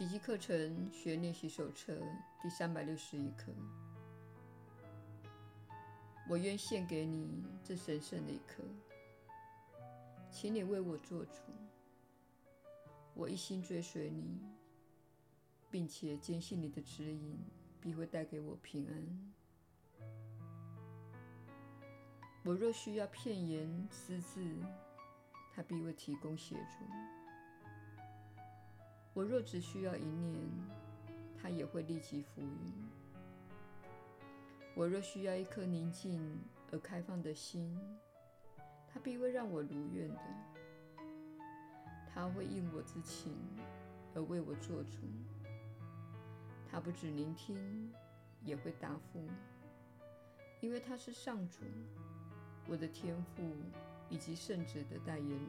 奇迹课程学练习手册第三百六十一课。我愿献给你这神圣的一刻，请你为我做主。我一心追随你，并且坚信你的指引必会带给我平安。我若需要片言私字，他必会提供协助。我若只需要一念，他也会立即敷允。我若需要一颗宁静而开放的心，他必会让我如愿的。他会应我之情而为我做主。他不只聆听，也会答复，因为他是上主。我的天赋以及圣旨的代言人，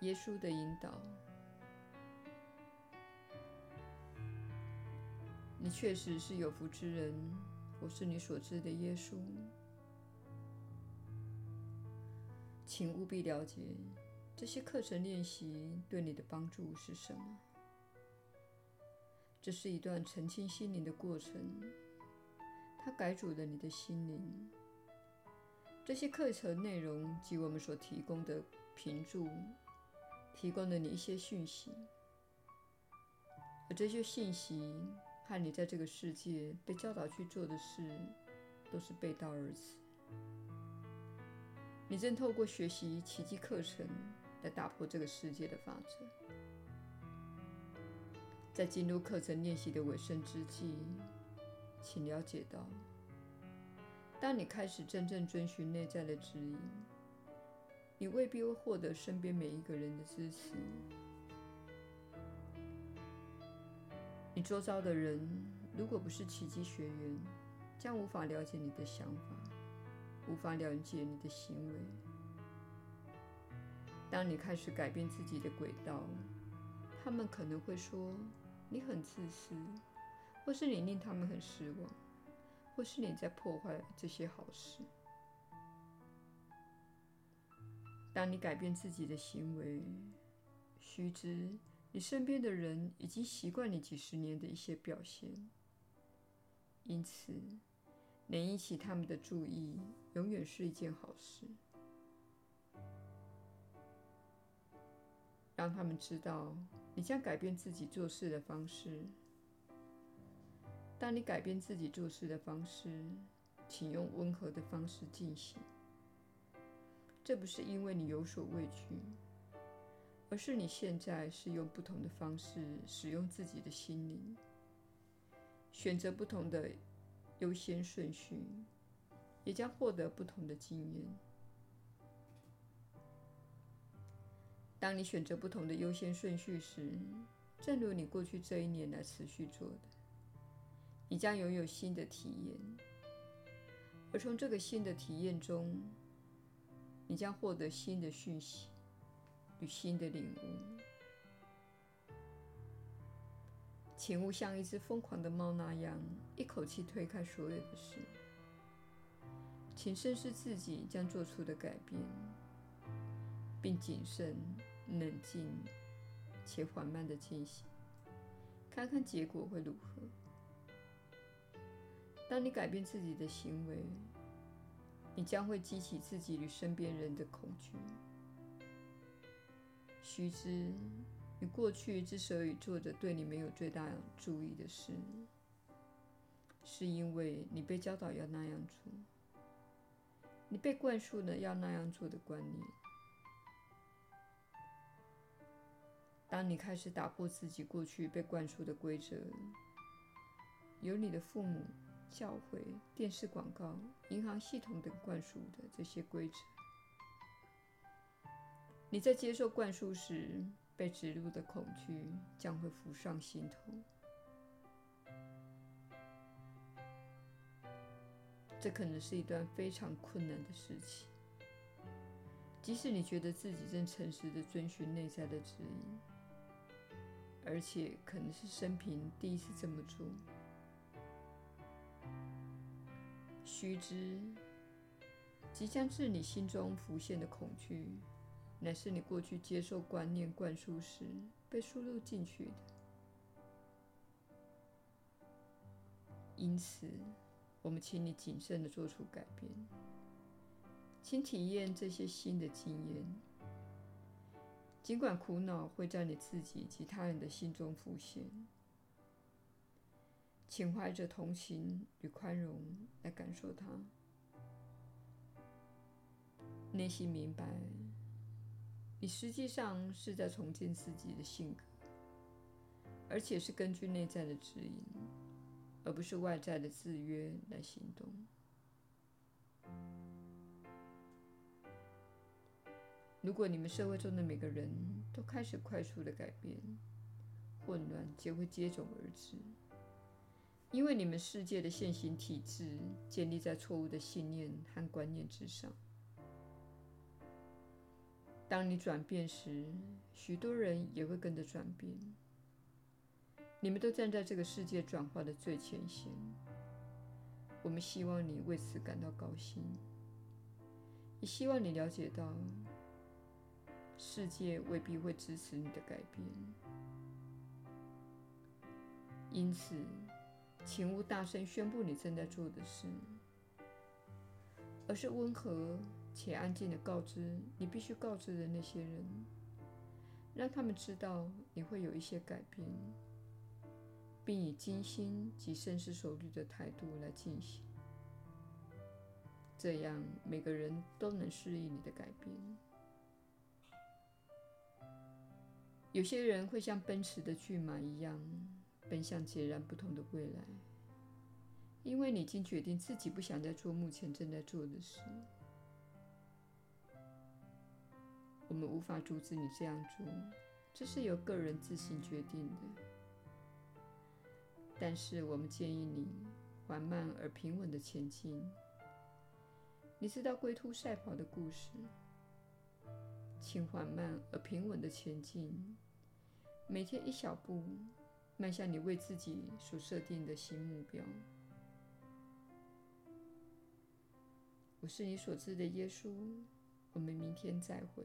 耶稣的引导。你确实是有福之人，我是你所知的耶稣。请务必了解，这些课程练习对你的帮助是什么？这是一段澄清心灵的过程。它改组了你的心灵。这些课程内容及我们所提供的评注，提供了你一些讯息，而这些讯息和你在这个世界被教导去做的事，都是背道而驰。你正透过学习奇迹课程来打破这个世界的法则。在进入课程练习的尾声之际。请了解到，当你开始真正遵循内在的指引，你未必会获得身边每一个人的支持。你周遭的人，如果不是奇迹学员，将无法了解你的想法，无法了解你的行为。当你开始改变自己的轨道，他们可能会说你很自私。或是你令他们很失望，或是你在破坏这些好事。当你改变自己的行为，须知你身边的人已经习惯你几十年的一些表现，因此能引起他们的注意，永远是一件好事。让他们知道你将改变自己做事的方式。当你改变自己做事的方式，请用温和的方式进行。这不是因为你有所畏惧，而是你现在是用不同的方式使用自己的心灵，选择不同的优先顺序，也将获得不同的经验。当你选择不同的优先顺序时，正如你过去这一年来持续做的。你将拥有新的体验，而从这个新的体验中，你将获得新的讯息与新的领悟。请勿像一只疯狂的猫那样，一口气推开所有的事。请深思自己将做出的改变，并谨慎、冷静且缓慢地进行，看看结果会如何。当你改变自己的行为，你将会激起自己与身边人的恐惧。须知，你过去之所以做着对你没有最大注意的事，是因为你被教导要那样做，你被灌输了要那样做的观念。当你开始打破自己过去被灌输的规则，由你的父母。教会、电视广告、银行系统等灌输的这些规则，你在接受灌输时被植入的恐惧将会浮上心头。这可能是一段非常困难的事情，即使你觉得自己正诚实地遵循内在的指引，而且可能是生平第一次这么做。须知，即将自你心中浮现的恐惧，乃是你过去接受观念灌输时被输入进去的。因此，我们请你谨慎地做出改变，请体验这些新的经验，尽管苦恼会在你自己及他人的心中浮现，请怀着同情与宽容来感受它，内心明白，你实际上是在重建自己的性格，而且是根据内在的指引。而不是外在的制约来行动。如果你们社会中的每个人都开始快速的改变，混乱就会接踵而至，因为你们世界的现行体制建立在错误的信念和观念之上。当你转变时，许多人也会跟着转变。你们都站在这个世界转化的最前线，我们希望你为此感到高兴，也希望你了解到，世界未必会支持你的改变。因此，请勿大声宣布你正在做的事，而是温和且安静的告知你必须告知的那些人，让他们知道你会有一些改变。并以精心及深思熟虑的态度来进行，这样每个人都能适应你的改变。有些人会像奔驰的骏马一样，奔向截然不同的未来，因为你已经决定自己不想再做目前正在做的事。我们无法阻止你这样做，这是由个人自行决定的。但是，我们建议你缓慢而平稳地前进。你知道龟兔赛跑的故事，请缓慢而平稳地前进，每天一小步，迈向你为自己所设定的新目标。我是你所知的耶稣。我们明天再会。